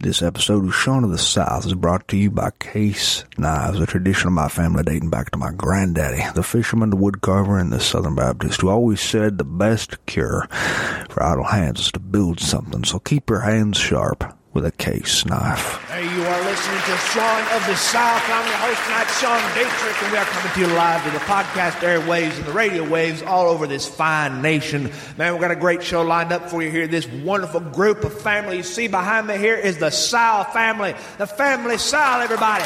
This episode of Sean of the South is brought to you by Case Knives, a tradition of my family dating back to my granddaddy, the fisherman, the woodcarver, and the Southern Baptist, who always said the best cure for idle hands is to build something. So keep your hands sharp with a case knife. Hey, you are listening to Sean of the South. I'm your host tonight, Sean Dietrich, and we are coming to you live to the podcast airwaves and the radio waves all over this fine nation. Man, we've got a great show lined up for you here. This wonderful group of family you see behind me here is the South family. The family South, everybody.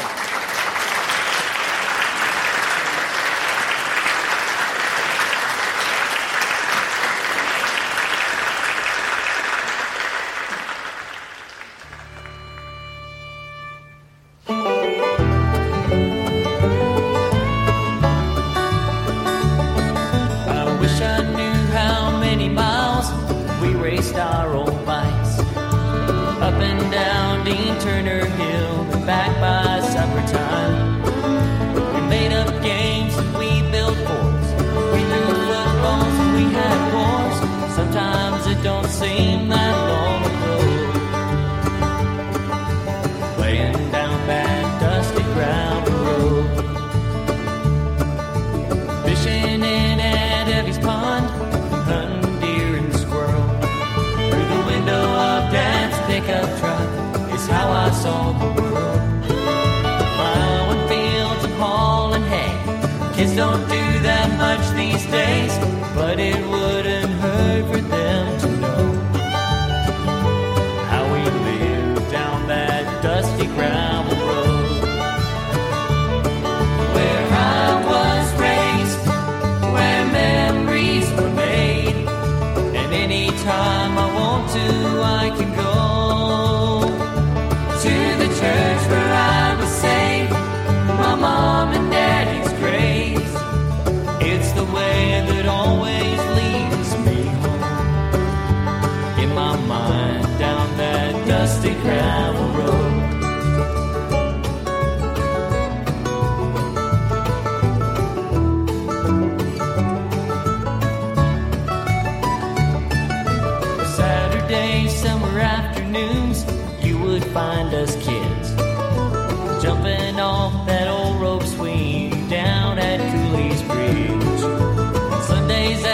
But it wouldn't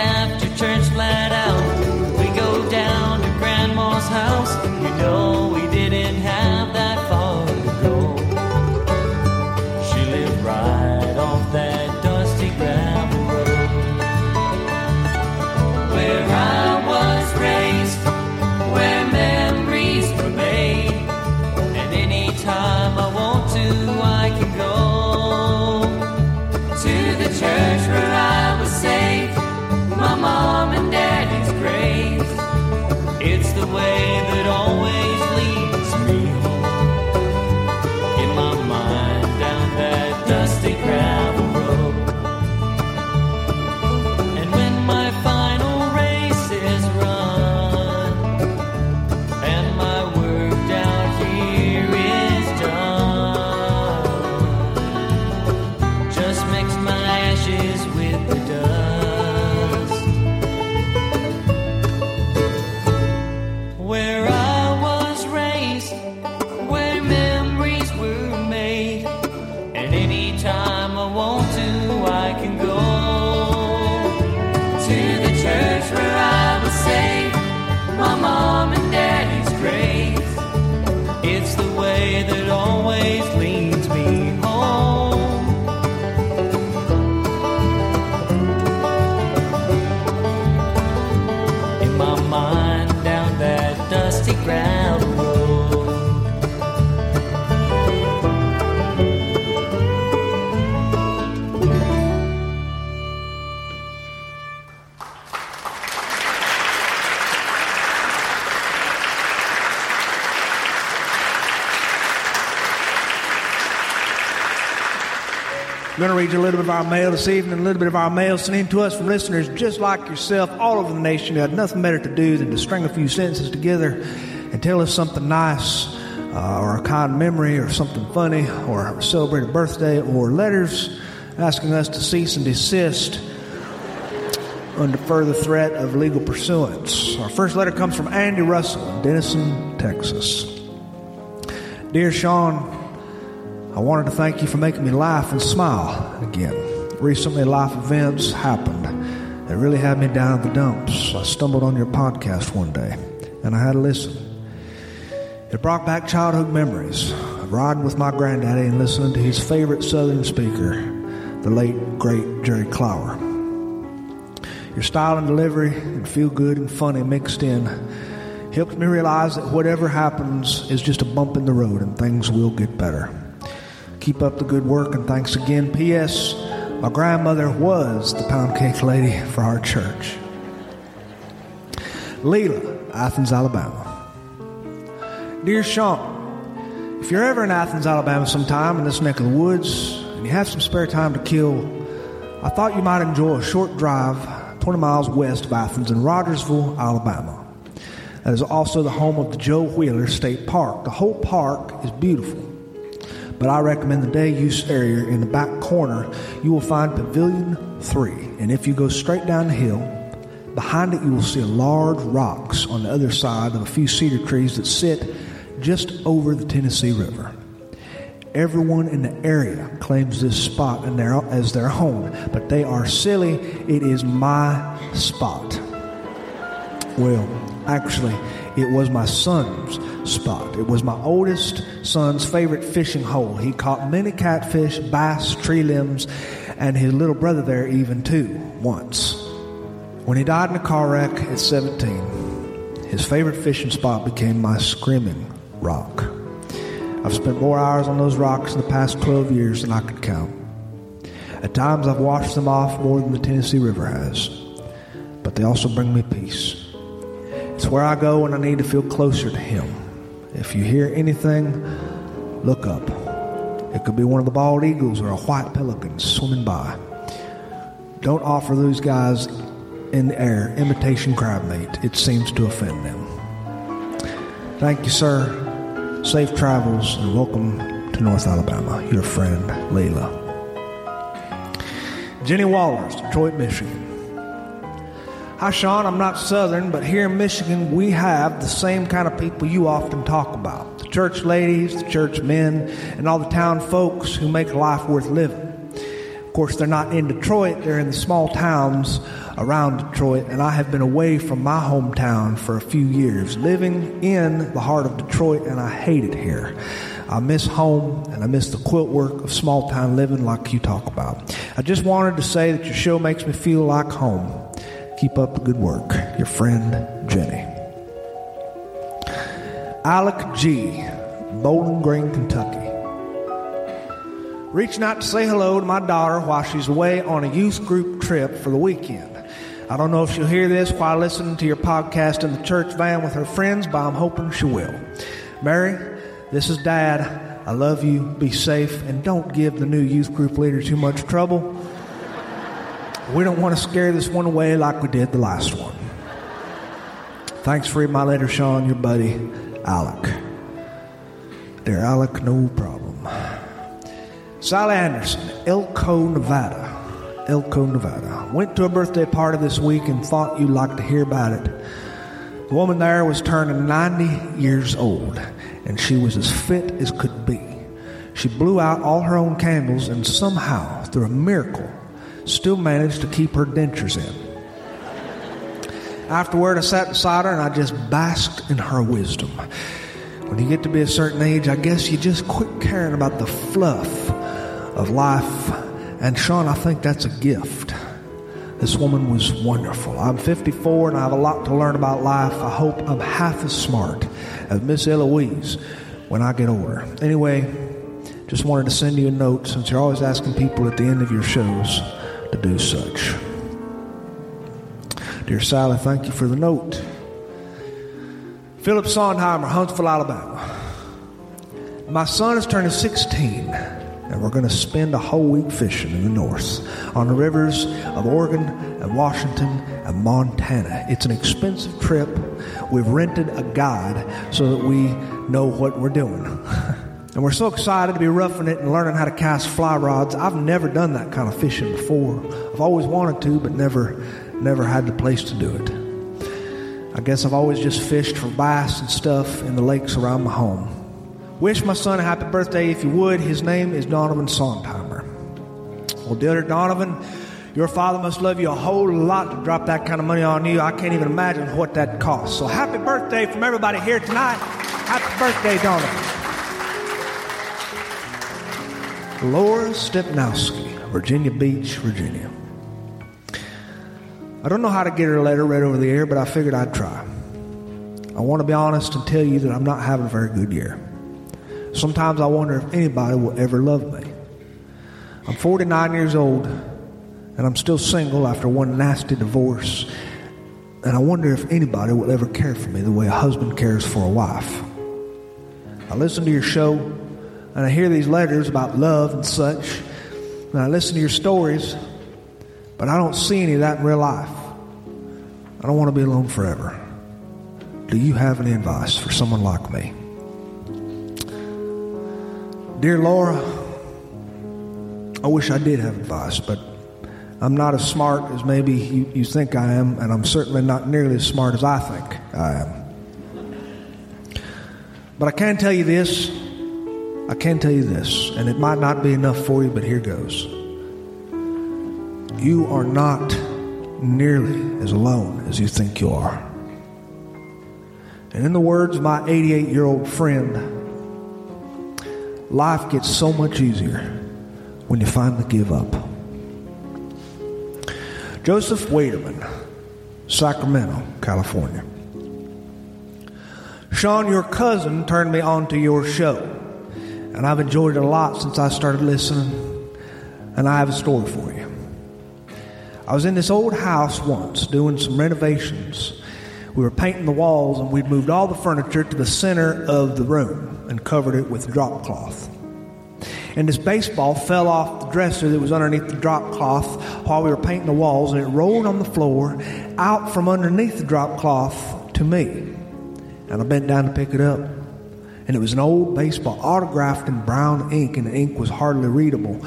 after church our mail this evening, a little bit of our mail sent in to us from listeners just like yourself all over the nation who had nothing better to do than to string a few sentences together and tell us something nice uh, or a kind memory or something funny or celebrate a birthday or letters asking us to cease and desist under further threat of legal pursuance. Our first letter comes from Andy Russell in Denison, Texas. Dear Sean, I wanted to thank you for making me laugh and smile again. Recently, life events happened that really had me down the dumps. I stumbled on your podcast one day and I had to listen. It brought back childhood memories of riding with my granddaddy and listening to his favorite Southern speaker, the late, great Jerry Clower. Your style and delivery and feel good and funny mixed in helped me realize that whatever happens is just a bump in the road and things will get better. Keep up the good work and thanks again. P.S. My grandmother was the pound cake lady for our church. Leela, Athens, Alabama. Dear Sean, if you're ever in Athens, Alabama sometime in this neck of the woods and you have some spare time to kill, I thought you might enjoy a short drive 20 miles west of Athens in Rogersville, Alabama. That is also the home of the Joe Wheeler State Park. The whole park is beautiful, but I recommend the day use area in the back corner. You will find Pavilion 3, and if you go straight down the hill, behind it you will see large rocks on the other side of a few cedar trees that sit just over the Tennessee River. Everyone in the area claims this spot as their home, but they are silly. It is my spot. Well, actually, it was my son's spot. It was my oldest son's favorite fishing hole. He caught many catfish, bass, tree limbs, and his little brother there even too, once. When he died in a car wreck at 17, his favorite fishing spot became my screaming rock. I've spent more hours on those rocks in the past 12 years than I could count. At times I've washed them off more than the Tennessee River has, but they also bring me peace. Where I go when I need to feel closer to Him. If you hear anything, look up. It could be one of the bald eagles or a white pelican swimming by. Don't offer those guys in the air imitation crab meat. It seems to offend them. Thank you, sir. Safe travels and welcome to North Alabama. Your friend, Layla. Jenny Wallers, Detroit, Michigan. Hi, Sean. I'm not Southern, but here in Michigan, we have the same kind of people you often talk about the church ladies, the church men, and all the town folks who make life worth living. Of course, they're not in Detroit, they're in the small towns around Detroit, and I have been away from my hometown for a few years, living in the heart of Detroit, and I hate it here. I miss home and I miss the quilt work of small town living like you talk about. I just wanted to say that your show makes me feel like home. Keep up the good work. Your friend, Jenny. Alec G., Bowling Green, Kentucky. Reaching out to say hello to my daughter while she's away on a youth group trip for the weekend. I don't know if she'll hear this while listening to your podcast in the church van with her friends, but I'm hoping she will. Mary, this is Dad. I love you. Be safe. And don't give the new youth group leader too much trouble. We don't want to scare this one away like we did the last one. Thanks for reading my letter, Sean, your buddy, Alec. Dear Alec, no problem. Sally Anderson, Elko, Nevada. Elko, Nevada. Went to a birthday party this week and thought you'd like to hear about it. The woman there was turning 90 years old, and she was as fit as could be. She blew out all her own candles and somehow, through a miracle, still managed to keep her dentures in. Afterward, I sat beside her and I just basked in her wisdom. When you get to be a certain age, I guess you just quit caring about the fluff of life and Sean, I think that's a gift. This woman was wonderful. I'm 54 and I have a lot to learn about life. I hope I'm half as smart as Miss Eloise when I get older. Anyway, just wanted to send you a note since you're always asking people at the end of your shows to do such. Dear Sally, thank you for the note. Philip Sondheimer, Huntsville, Alabama. My son is turning 16 and we're going to spend a whole week fishing in the north on the rivers of Oregon and Washington and Montana. It's an expensive trip. We've rented a guide so that we know what we're doing. and we're so excited to be roughing it and learning how to cast fly rods. I've never done that kind of fishing before. I've always wanted to, but never never had the place to do it. I guess I've always just fished for bass and stuff in the lakes around my home. Wish my son a happy birthday if you would. His name is Donovan Sondheimer. Well, dear Donovan, your father must love you a whole lot to drop that kind of money on you. I can't even imagine what that costs. So happy birthday from everybody here tonight. Happy birthday, Donovan. Laura Stepnowski, Virginia Beach, Virginia. I don't know how to get her letter read over the air, but I figured I'd try. I want to be honest and tell you that I'm not having a very good year. Sometimes I wonder if anybody will ever love me. I'm 49 years old, and I'm still single after one nasty divorce, and I wonder if anybody will ever care for me the way a husband cares for a wife. I listen to your show, and I hear these letters about love and such, and I listen to your stories, but I don't see any of that in real life. I don't want to be alone forever. Do you have any advice for someone like me? Dear Laura, I wish I did have advice, but I'm not as smart as maybe you, you think I am, and I'm certainly not nearly as smart as I think I am. But I can tell you this. I can tell you this, and it might not be enough for you, but here goes. You are not nearly as alone as you think you are. And in the words of my 88 year old friend, life gets so much easier when you finally give up. Joseph Waderman, Sacramento, California. Sean, your cousin turned me on to your show, and I've enjoyed it a lot since I started listening, and I have a story for you. I was in this old house once doing some renovations. We were painting the walls, and we'd moved all the furniture to the center of the room and covered it with drop cloth. And this baseball fell off the dresser that was underneath the drop cloth while we were painting the walls, and it rolled on the floor out from underneath the drop cloth to me. And I bent down to pick it up. And it was an old baseball autographed in brown ink, and the ink was hardly readable.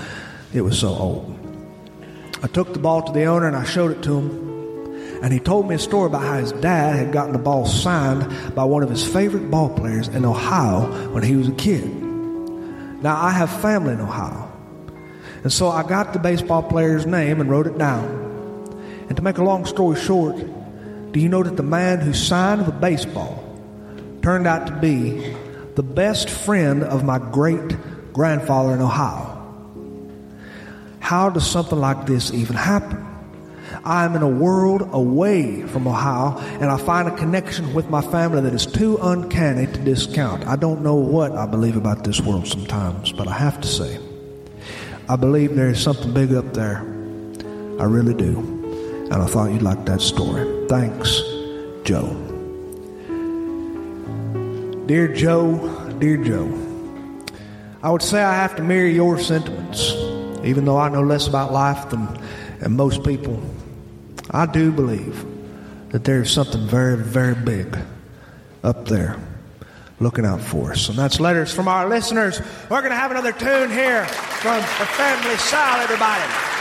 It was so old. I took the ball to the owner and I showed it to him. And he told me a story about how his dad had gotten the ball signed by one of his favorite ball players in Ohio when he was a kid. Now, I have family in Ohio. And so I got the baseball player's name and wrote it down. And to make a long story short, do you know that the man who signed the baseball turned out to be the best friend of my great grandfather in Ohio? How does something like this even happen? I'm in a world away from Ohio, and I find a connection with my family that is too uncanny to discount. I don't know what I believe about this world sometimes, but I have to say, I believe there is something big up there. I really do. And I thought you'd like that story. Thanks, Joe. Dear Joe, dear Joe, I would say I have to mirror your sentiments, even though I know less about life than, than most people. I do believe that there is something very, very big up there looking out for us. And that's letters from our listeners. We're going to have another tune here from the family style, everybody.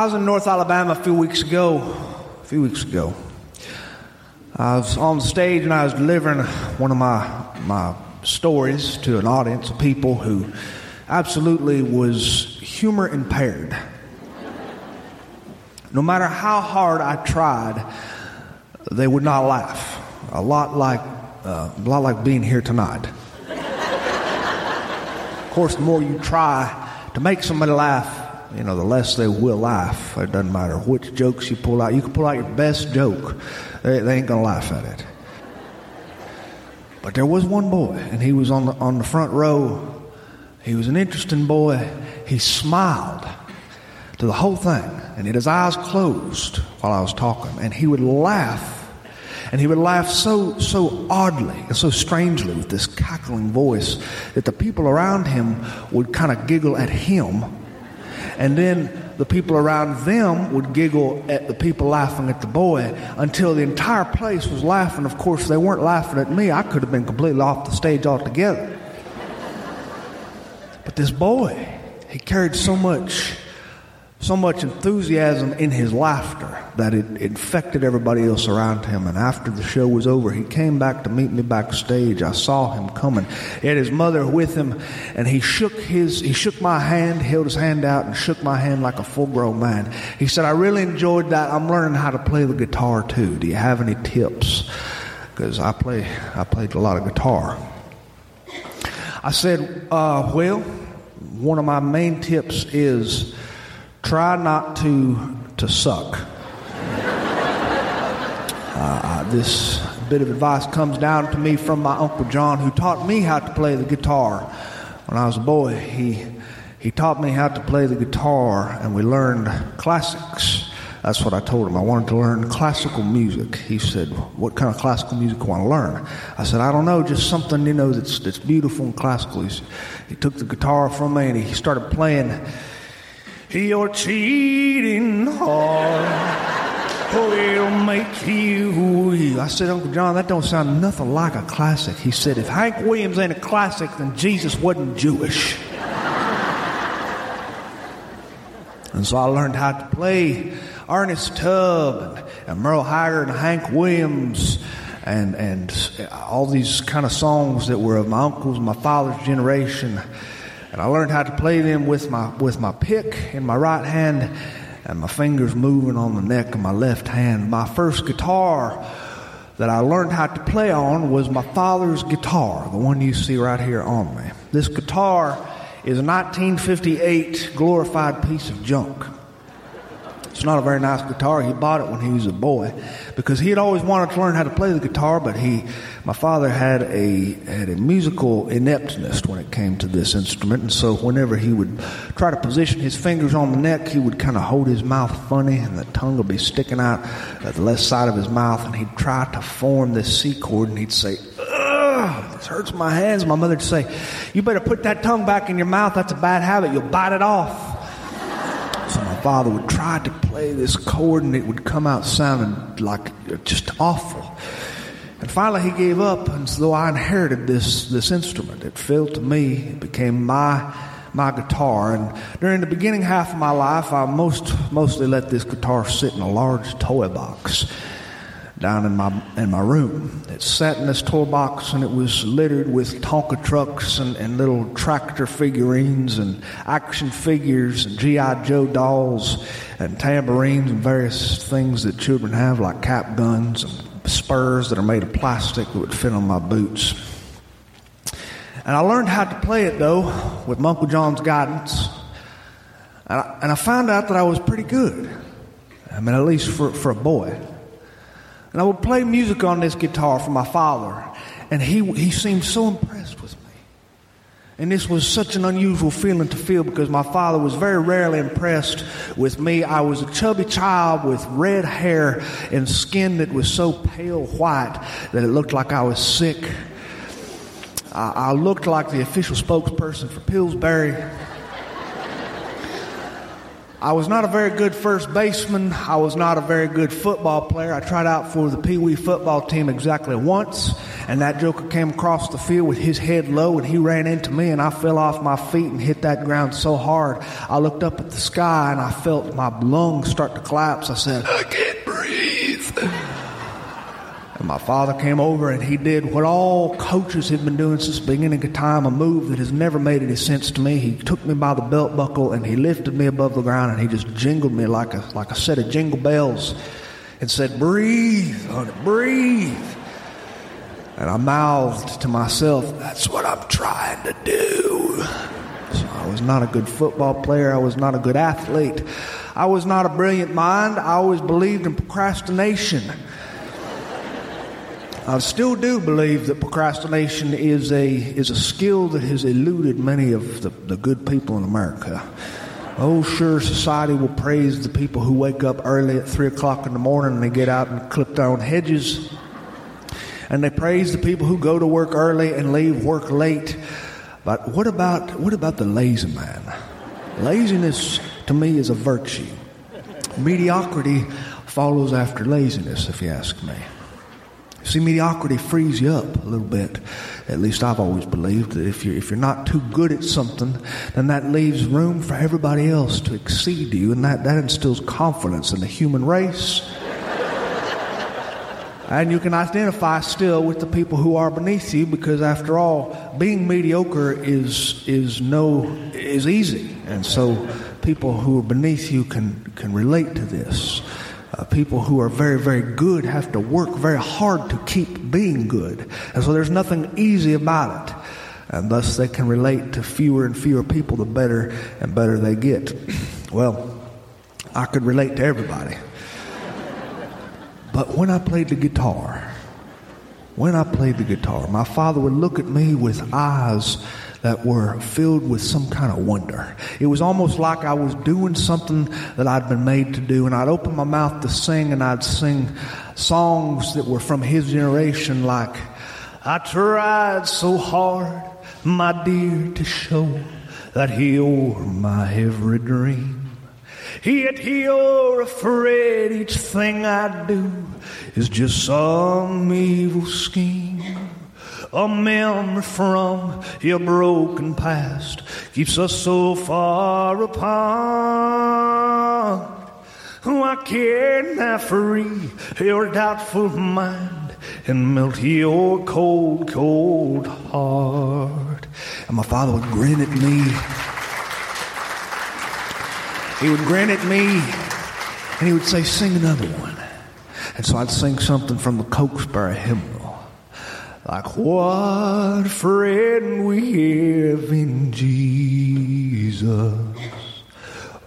I was in North Alabama a few weeks ago. A few weeks ago. I was on the stage and I was delivering one of my my stories to an audience of people who absolutely was humor impaired. No matter how hard I tried, they would not laugh. A lot like uh, a lot like being here tonight. of course, the more you try to make somebody laugh, you know, the less they will laugh. It doesn't matter which jokes you pull out. You can pull out your best joke, they, they ain't gonna laugh at it. But there was one boy, and he was on the on the front row. He was an interesting boy. He smiled to the whole thing, and he had his eyes closed while I was talking, and he would laugh and he would laugh so, so oddly and so strangely with this cackling voice that the people around him would kind of giggle at him. And then the people around them would giggle at the people laughing at the boy until the entire place was laughing. Of course, they weren't laughing at me. I could have been completely off the stage altogether. But this boy, he carried so much so much enthusiasm in his laughter that it infected everybody else around him. And after the show was over, he came back to meet me backstage. I saw him coming. He had his mother with him, and he shook his he shook my hand, held his hand out, and shook my hand like a full grown man. He said, "I really enjoyed that. I'm learning how to play the guitar too. Do you have any tips? Because I play I played a lot of guitar." I said, uh, "Well, one of my main tips is." Try not to to suck. Uh, this bit of advice comes down to me from my uncle John, who taught me how to play the guitar when I was a boy. He he taught me how to play the guitar, and we learned classics. That's what I told him. I wanted to learn classical music. He said, "What kind of classical music do you want to learn?" I said, "I don't know, just something you know that's that's beautiful and classical." He, he took the guitar from me and he started playing. Your cheating heart oh, will make you. I said, Uncle John, that don't sound nothing like a classic. He said, if Hank Williams ain't a classic, then Jesus wasn't Jewish. and so I learned how to play Ernest Tubb and, and Merle Haggard and Hank Williams and and all these kind of songs that were of my uncle's, my father's generation. And I learned how to play them with my, with my pick in my right hand and my fingers moving on the neck of my left hand. My first guitar that I learned how to play on was my father's guitar, the one you see right here on me. This guitar is a 1958 glorified piece of junk. It's not a very nice guitar. He bought it when he was a boy because he had always wanted to learn how to play the guitar, but he, my father had a had a musical ineptness when it came to this instrument, and so whenever he would try to position his fingers on the neck, he would kind of hold his mouth funny, and the tongue would be sticking out at the left side of his mouth, and he'd try to form this C chord, and he'd say, "Ugh, this hurts my hands." My mother'd say, "You better put that tongue back in your mouth. That's a bad habit. You'll bite it off." Father would try to play this chord and it would come out sounding like just awful. And finally he gave up and so I inherited this, this instrument. It fell to me. It became my, my guitar. And during the beginning half of my life, I most, mostly let this guitar sit in a large toy box down in my in my room. It sat in this toy box and it was littered with Tonka trucks and, and little tractor figurines and action figures and G.I. Joe dolls and tambourines and various things that children have like cap guns and spurs that are made of plastic that would fit on my boots. And I learned how to play it though with Uncle John's guidance. And I, and I found out that I was pretty good. I mean, at least for, for a boy. And I would play music on this guitar for my father, and he, he seemed so impressed with me. And this was such an unusual feeling to feel because my father was very rarely impressed with me. I was a chubby child with red hair and skin that was so pale white that it looked like I was sick. I, I looked like the official spokesperson for Pillsbury. I was not a very good first baseman. I was not a very good football player. I tried out for the Pee Wee football team exactly once, and that joker came across the field with his head low, and he ran into me, and I fell off my feet and hit that ground so hard. I looked up at the sky, and I felt my lungs start to collapse. I said, I can't breathe. And my father came over and he did what all coaches have been doing since the beginning of time, a move that has never made any sense to me. He took me by the belt buckle and he lifted me above the ground and he just jingled me like a, like a set of jingle bells and said, Breathe, honey, breathe. And I mouthed to myself, That's what I'm trying to do. So I was not a good football player. I was not a good athlete. I was not a brilliant mind. I always believed in procrastination. I still do believe that procrastination is a, is a skill that has eluded many of the, the good people in America. Oh, sure, society will praise the people who wake up early at 3 o'clock in the morning and they get out and clip their own hedges. And they praise the people who go to work early and leave work late. But what about, what about the lazy man? Laziness, to me, is a virtue. Mediocrity follows after laziness, if you ask me. See, mediocrity frees you up a little bit. At least I've always believed that if you're, if you're not too good at something, then that leaves room for everybody else to exceed you, and that, that instills confidence in the human race. and you can identify still with the people who are beneath you because, after all, being mediocre is, is, no, is easy. And so people who are beneath you can, can relate to this. People who are very, very good have to work very hard to keep being good. And so there's nothing easy about it. And thus they can relate to fewer and fewer people the better and better they get. Well, I could relate to everybody. But when I played the guitar, when I played the guitar, my father would look at me with eyes that were filled with some kind of wonder. It was almost like I was doing something that I'd been made to do, and I'd open my mouth to sing, and I'd sing songs that were from his generation, like, I tried so hard, my dear, to show that he o'er my every dream. Yet you're afraid each thing I do is just some evil scheme. A memory from your broken past keeps us so far apart. Why can't I free your doubtful mind and melt your cold, cold heart? And my father would grin at me. He would grin at me and he would say, Sing another one. And so I'd sing something from the Cokesbury hymnal. Like what friend we have in Jesus.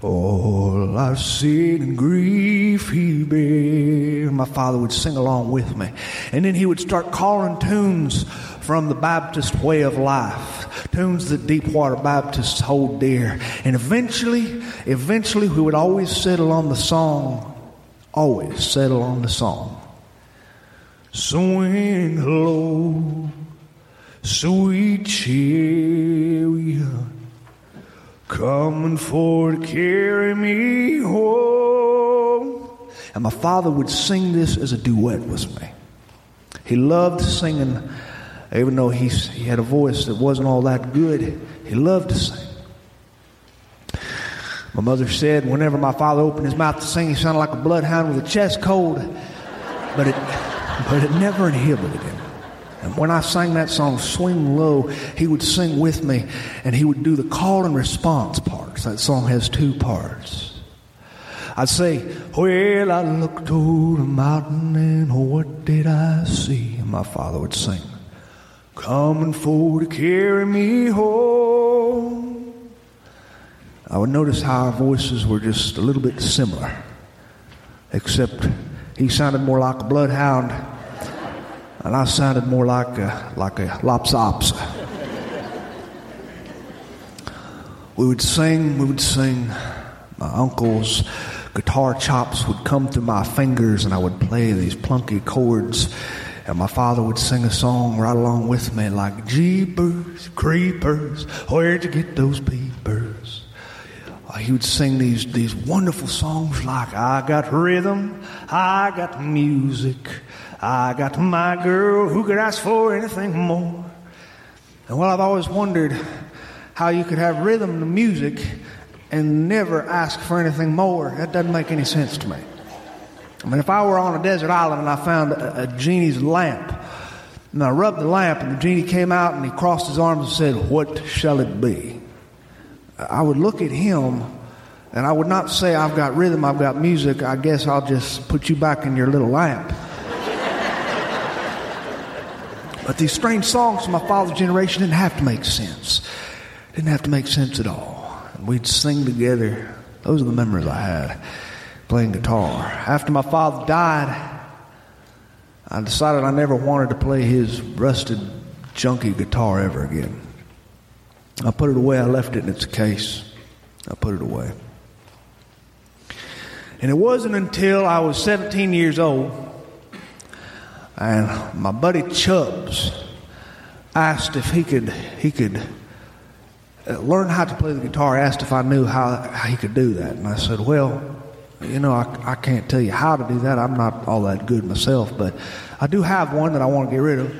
All our sin and grief he bare. My father would sing along with me. And then he would start calling tunes from the Baptist way of life. Tunes that Deepwater Baptists hold dear. And eventually, eventually we would always settle on the song. Always settle on the song. Swing low, sweet chariot, coming for to carry me home. And my father would sing this as a duet with me. He loved singing, even though he, he had a voice that wasn't all that good, he loved to sing. My mother said whenever my father opened his mouth to sing, he sounded like a bloodhound with a chest cold. But it but it never inhibited him. And when I sang that song, Swing Low, he would sing with me and he would do the call and response parts. That song has two parts. I'd say, Well, I looked over the mountain and what did I see? And my father would sing, Coming for to carry me home. I would notice how our voices were just a little bit similar, except he sounded more like a bloodhound, and I sounded more like a, like a lopsops. We would sing, we would sing. My uncle's guitar chops would come through my fingers, and I would play these plunky chords. And my father would sing a song right along with me, like Jeepers, Creepers, where'd you get those peepers? He would sing these, these wonderful songs like, I got rhythm, I got music, I got my girl, who could ask for anything more? And well, I've always wondered how you could have rhythm and music and never ask for anything more. That doesn't make any sense to me. I mean, if I were on a desert island and I found a, a genie's lamp, and I rubbed the lamp, and the genie came out and he crossed his arms and said, What shall it be? I would look at him and I would not say, I've got rhythm, I've got music, I guess I'll just put you back in your little lamp. but these strange songs from my father's generation didn't have to make sense. Didn't have to make sense at all. And we'd sing together. Those are the memories I had playing guitar. After my father died, I decided I never wanted to play his rusted, junky guitar ever again. I put it away. I left it in its case. I put it away. And it wasn't until I was 17 years old and my buddy Chubbs asked if he could he could uh, learn how to play the guitar. Asked if I knew how, how he could do that, and I said, "Well, you know, I, I can't tell you how to do that. I'm not all that good myself, but I do have one that I want to get rid of."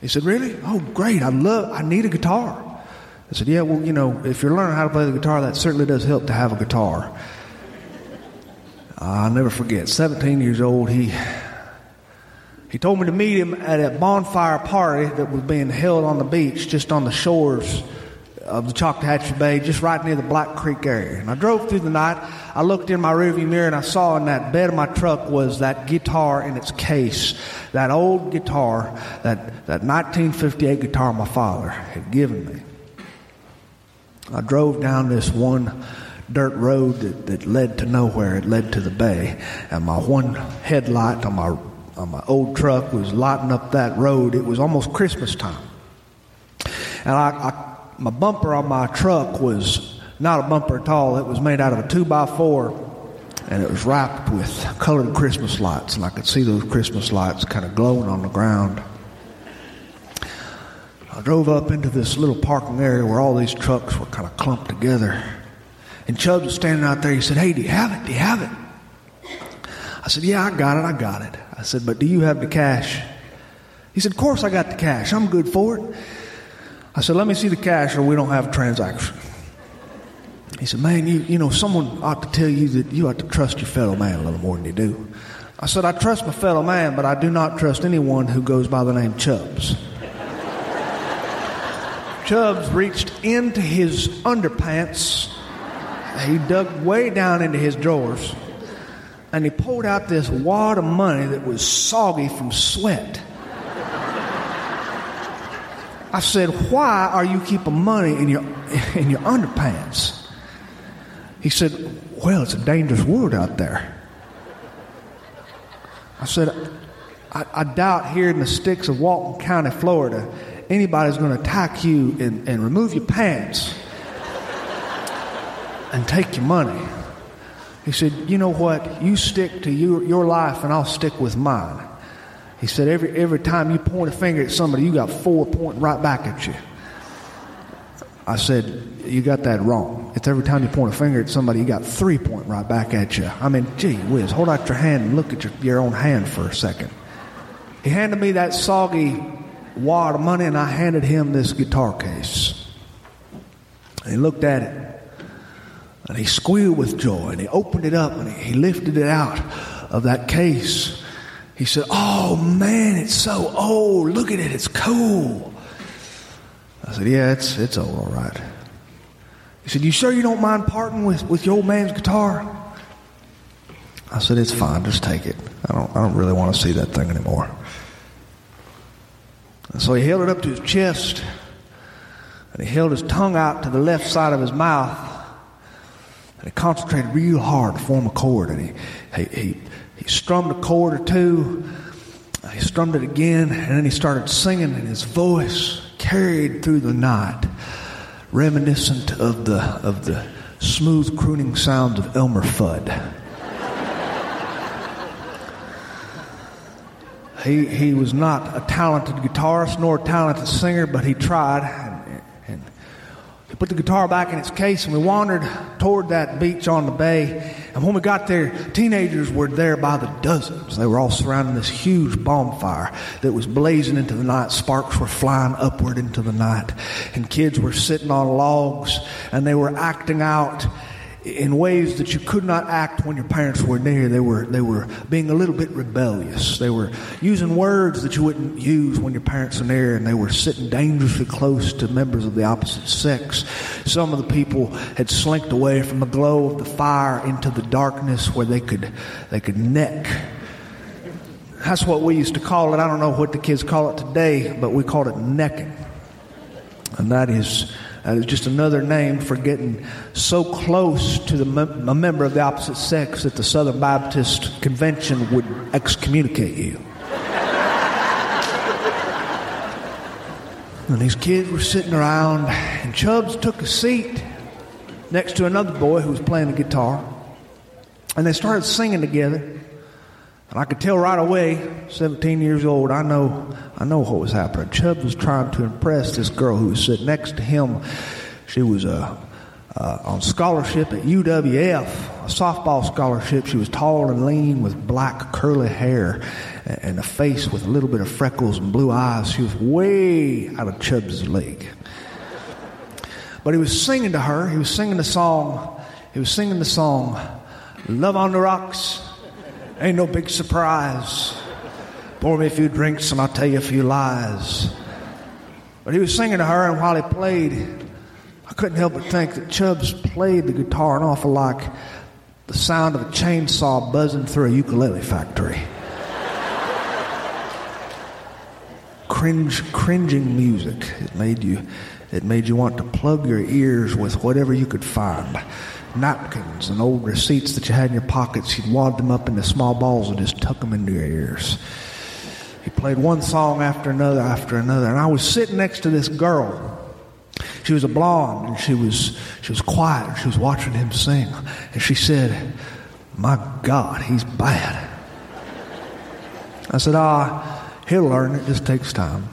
He said, "Really? Oh, great! I love. I need a guitar." I said, "Yeah, well, you know, if you're learning how to play the guitar, that certainly does help to have a guitar." I'll never forget. 17 years old, he he told me to meet him at a bonfire party that was being held on the beach, just on the shores of the Choctawhatchee Bay, just right near the Black Creek area. And I drove through the night. I looked in my rearview mirror and I saw in that bed of my truck was that guitar in its case, that old guitar, that, that 1958 guitar my father had given me. I drove down this one dirt road that, that led to nowhere. It led to the bay. And my one headlight on my, on my old truck was lighting up that road. It was almost Christmas time. And I, I, my bumper on my truck was not a bumper at all. It was made out of a two by four. And it was wrapped with colored Christmas lights. And I could see those Christmas lights kind of glowing on the ground. Drove up into this little parking area where all these trucks were kind of clumped together. And Chubbs was standing out there. He said, Hey, do you have it? Do you have it? I said, Yeah, I got it. I got it. I said, But do you have the cash? He said, Of course I got the cash. I'm good for it. I said, Let me see the cash or we don't have a transaction. He said, Man, you, you know, someone ought to tell you that you ought to trust your fellow man a little more than you do. I said, I trust my fellow man, but I do not trust anyone who goes by the name Chubbs. Chubbs reached into his underpants. He dug way down into his drawers and he pulled out this wad of money that was soggy from sweat. I said, Why are you keeping money in your, in your underpants? He said, Well, it's a dangerous world out there. I said, I, I doubt here in the sticks of Walton County, Florida, anybody's going to attack you and, and remove your pants and take your money. He said, You know what? You stick to your, your life and I'll stick with mine. He said, every, every time you point a finger at somebody, you got four pointing right back at you. I said, You got that wrong. It's every time you point a finger at somebody, you got three pointing right back at you. I mean, gee whiz, hold out your hand and look at your, your own hand for a second. He handed me that soggy wad of money and I handed him this guitar case. And he looked at it and he squealed with joy and he opened it up and he, lifted it out of that case. He said, Oh man, it's so old. Look at it, it's cool. I said, Yeah, it's, it's old, all right. He said, You sure you don't mind parting with, with your old man's guitar? I said, It's fine, just take it. I don't, I don't really want to see that thing anymore. And so he held it up to his chest, and he held his tongue out to the left side of his mouth, and he concentrated real hard to form a chord, and he, he, he, he strummed a chord or two, he strummed it again, and then he started singing, and his voice carried through the night, reminiscent of the, of the smooth crooning sounds of Elmer Fudd. He, he was not a talented guitarist nor a talented singer, but he tried. And, and He put the guitar back in its case and we wandered toward that beach on the bay. And when we got there, teenagers were there by the dozens. They were all surrounding this huge bonfire that was blazing into the night. Sparks were flying upward into the night. And kids were sitting on logs and they were acting out in ways that you could not act when your parents were near. They were, they were being a little bit rebellious. They were using words that you wouldn't use when your parents are near, and they were sitting dangerously close to members of the opposite sex. Some of the people had slinked away from the glow of the fire into the darkness where they could, they could neck. That's what we used to call it. I don't know what the kids call it today, but we called it necking. And that is uh, just another name for getting so close to the a member of the opposite sex that the Southern Baptist Convention would excommunicate you. and these kids were sitting around, and Chubbs took a seat next to another boy who was playing the guitar, and they started singing together. And I could tell right away, 17 years old, I know, I know what was happening. Chubb was trying to impress this girl who was sitting next to him. She was uh, uh, on scholarship at UWF, a softball scholarship. She was tall and lean with black curly hair and a face with a little bit of freckles and blue eyes. She was way out of Chubb's league. But he was singing to her. He was singing the song. He was singing the song, Love on the Rocks. Ain't no big surprise. Pour me a few drinks and I'll tell you a few lies. But he was singing to her, and while he played, I couldn't help but think that Chubbs played the guitar an awful like the sound of a chainsaw buzzing through a ukulele factory. Cringe, cringing music. It made you, it made you want to plug your ears with whatever you could find napkins and old receipts that you had in your pockets. You'd wad them up into small balls and just tuck them into your ears. He played one song after another after another, and I was sitting next to this girl. She was a blonde, and she was she was quiet. And she was watching him sing, and she said, "My God, he's bad." I said, "Ah, he'll learn. It just takes time."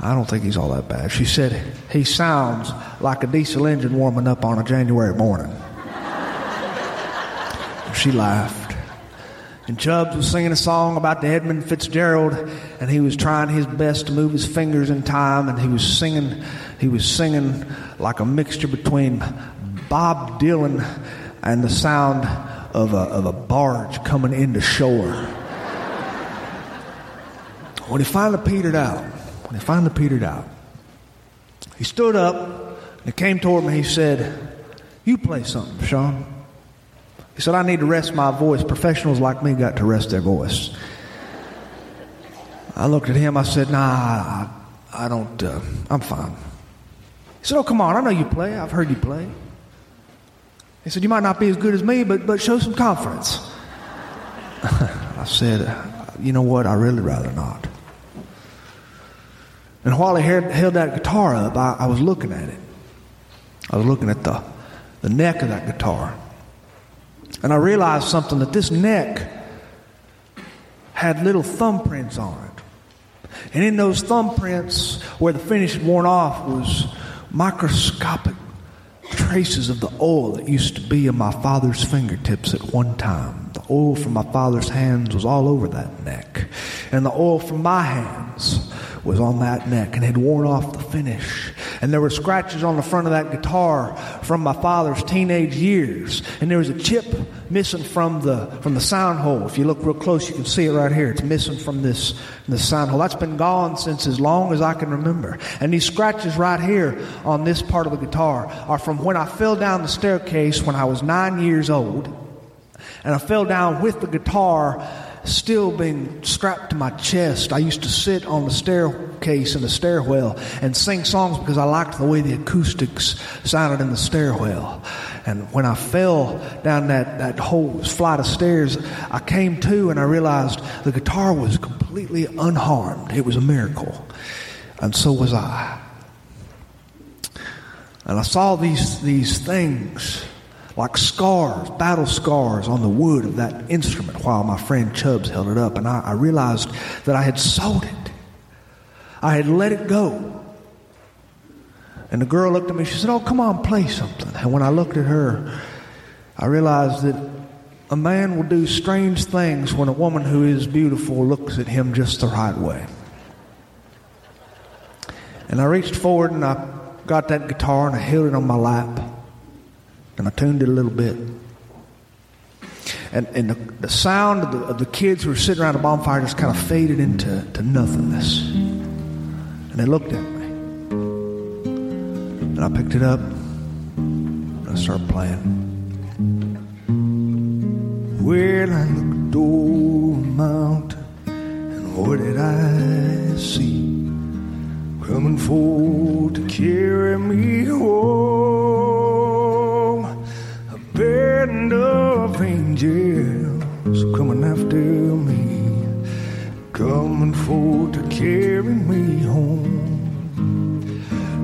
I don't think he's all that bad. She said, he sounds like a diesel engine warming up on a January morning. she laughed. And Chubbs was singing a song about the Edmund Fitzgerald, and he was trying his best to move his fingers in time, and he was singing, he was singing like a mixture between Bob Dylan and the sound of a, of a barge coming into shore. When he finally petered out, when he finally petered out, he stood up and he came toward me. He said, You play something, Sean. He said, I need to rest my voice. Professionals like me got to rest their voice. I looked at him. I said, Nah, I, I don't, uh, I'm fine. He said, Oh, come on. I know you play. I've heard you play. He said, You might not be as good as me, but, but show some confidence. I said, You know what? I really rather not. And while he held that guitar up, I, I, was looking at it. I was looking at the, the neck of that guitar. And I realized something that this neck had little thumbprints on it. And in those thumbprints, where the finish had worn off, was microscopic traces of the oil that used to be in my father's fingertips at one time. The oil from my father's hands was all over that neck. And the oil from my hands was on that neck and had worn off the finish. And there were scratches on the front of that guitar from my father's teenage years. And there was a chip missing from the from the sound hole. If you look real close, you can see it right here. It's missing from this the sound hole. That's been gone since as long as I can remember. And these scratches right here on this part of the guitar are from when I fell down the staircase when I was nine years old. And I fell down with the guitar still being strapped to my chest. I used to sit on the staircase in the stairwell and sing songs because I liked the way the acoustics sounded in the stairwell. And when I fell down that, that whole flight of stairs, I came to and I realized the guitar was completely unharmed. It was a miracle. And so was I. And I saw these, these things like scars, battle scars on the wood of that instrument while my friend Chubbs held it up. And I, I realized that I had sold it, I had let it go. And the girl looked at me. She said, Oh, come on, play something. And when I looked at her, I realized that a man will do strange things when a woman who is beautiful looks at him just the right way. And I reached forward and I got that guitar and I held it on my lap and I tuned it a little bit. And, and the, the sound of the, of the kids who were sitting around the bonfire just kind of faded into to nothingness. And they looked at me. And I picked it up and I started playing. Well, I looked over the mountain, and what did I see? Coming forward to carry me home. Band of angels coming after me, coming forward to carry me home.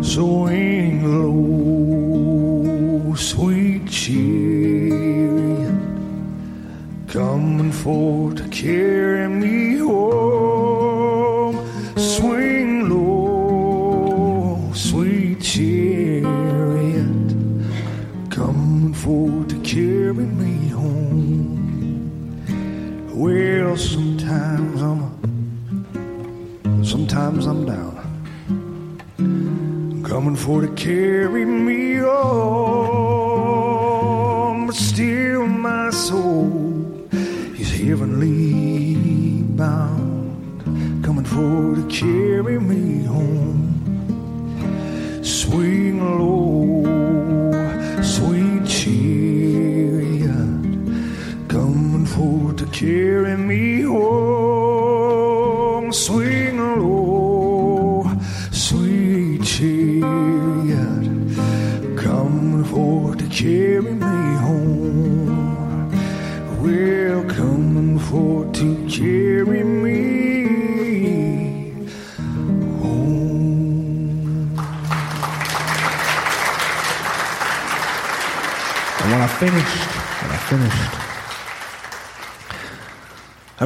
So Swing low, sweet chariot coming for to carry Coming for to carry me home, but still my soul is heavenly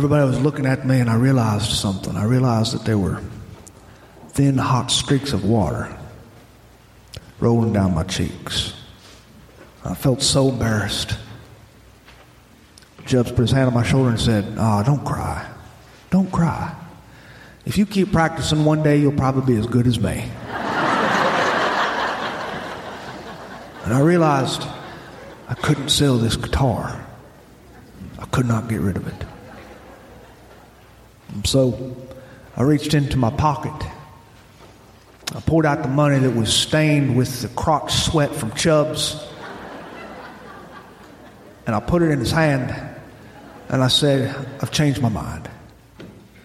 everybody was looking at me, and I realized something. I realized that there were thin, hot streaks of water rolling down my cheeks. I felt so embarrassed. Judge put his hand on my shoulder and said, Ah, don't cry. Don't cry. If you keep practicing one day, you'll probably be as good as me. and I realized I couldn't sell this guitar. I could not get rid of it. So I reached into my pocket. I pulled out the money that was stained with the crotch sweat from Chubbs. And I put it in his hand. And I said, I've changed my mind.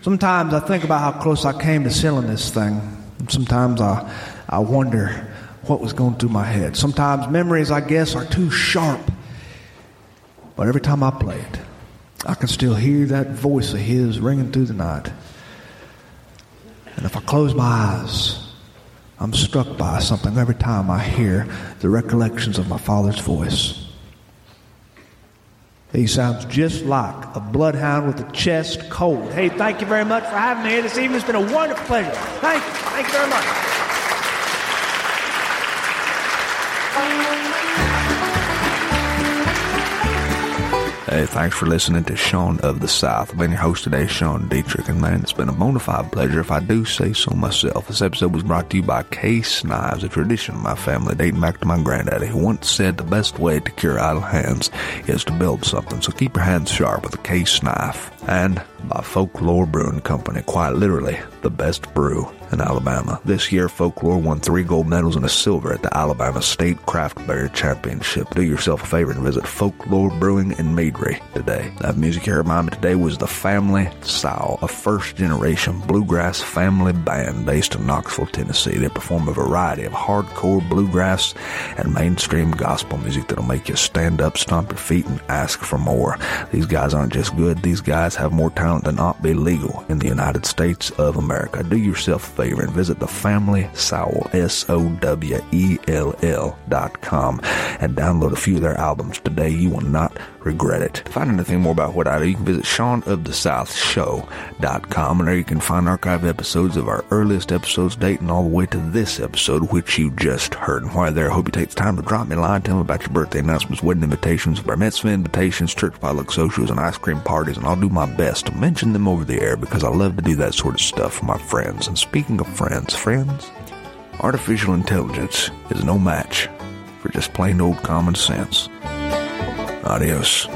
Sometimes I think about how close I came to selling this thing. Sometimes I, I wonder what was going through my head. Sometimes memories, I guess, are too sharp. But every time I play it, I can still hear that voice of his ringing through the night. And if I close my eyes, I'm struck by something every time I hear the recollections of my father's voice. He sounds just like a bloodhound with a chest cold. Hey, thank you very much for having me here this evening. It's been a wonderful pleasure. Thank you. Thank you very much. Hey, thanks for listening to Sean of the South. I've been your host today, Sean Dietrich, and man, it's been a bona fide pleasure if I do say so myself. This episode was brought to you by Case Knives, a tradition of my family dating back to my granddaddy, who once said the best way to cure idle hands is to build something, so keep your hands sharp with a case knife. And by Folklore Brewing Company, quite literally the best brew in Alabama. This year, Folklore won three gold medals and a silver at the Alabama State Craft Beer Championship. Do yourself a favor and visit Folklore Brewing in Meadery today. That music here behind me today was the Family Sowell, a first generation bluegrass family band based in Knoxville, Tennessee. They perform a variety of hardcore bluegrass and mainstream gospel music that'll make you stand up, stomp your feet, and ask for more. These guys aren't just good, these guys have more talent than not be legal in the United States of America. Do yourself a favor and visit the Family S-O-W-E-L-L dot com and download a few of their albums today. You will not regret it. To find anything more about what I do, you can visit SeanoftheSouthShow.com, and there you can find archive episodes of our earliest episodes dating all the way to this episode, which you just heard. And while there, I hope you take the time to drop me a line, tell me about your birthday announcements, wedding invitations, bar mitzvah invitations, church potluck socials, and ice cream parties, and I'll do my best to mention them over the air because I love to do that sort of stuff for my friends. And speaking of friends, friends, artificial intelligence is no match for just plain old common sense. Adios.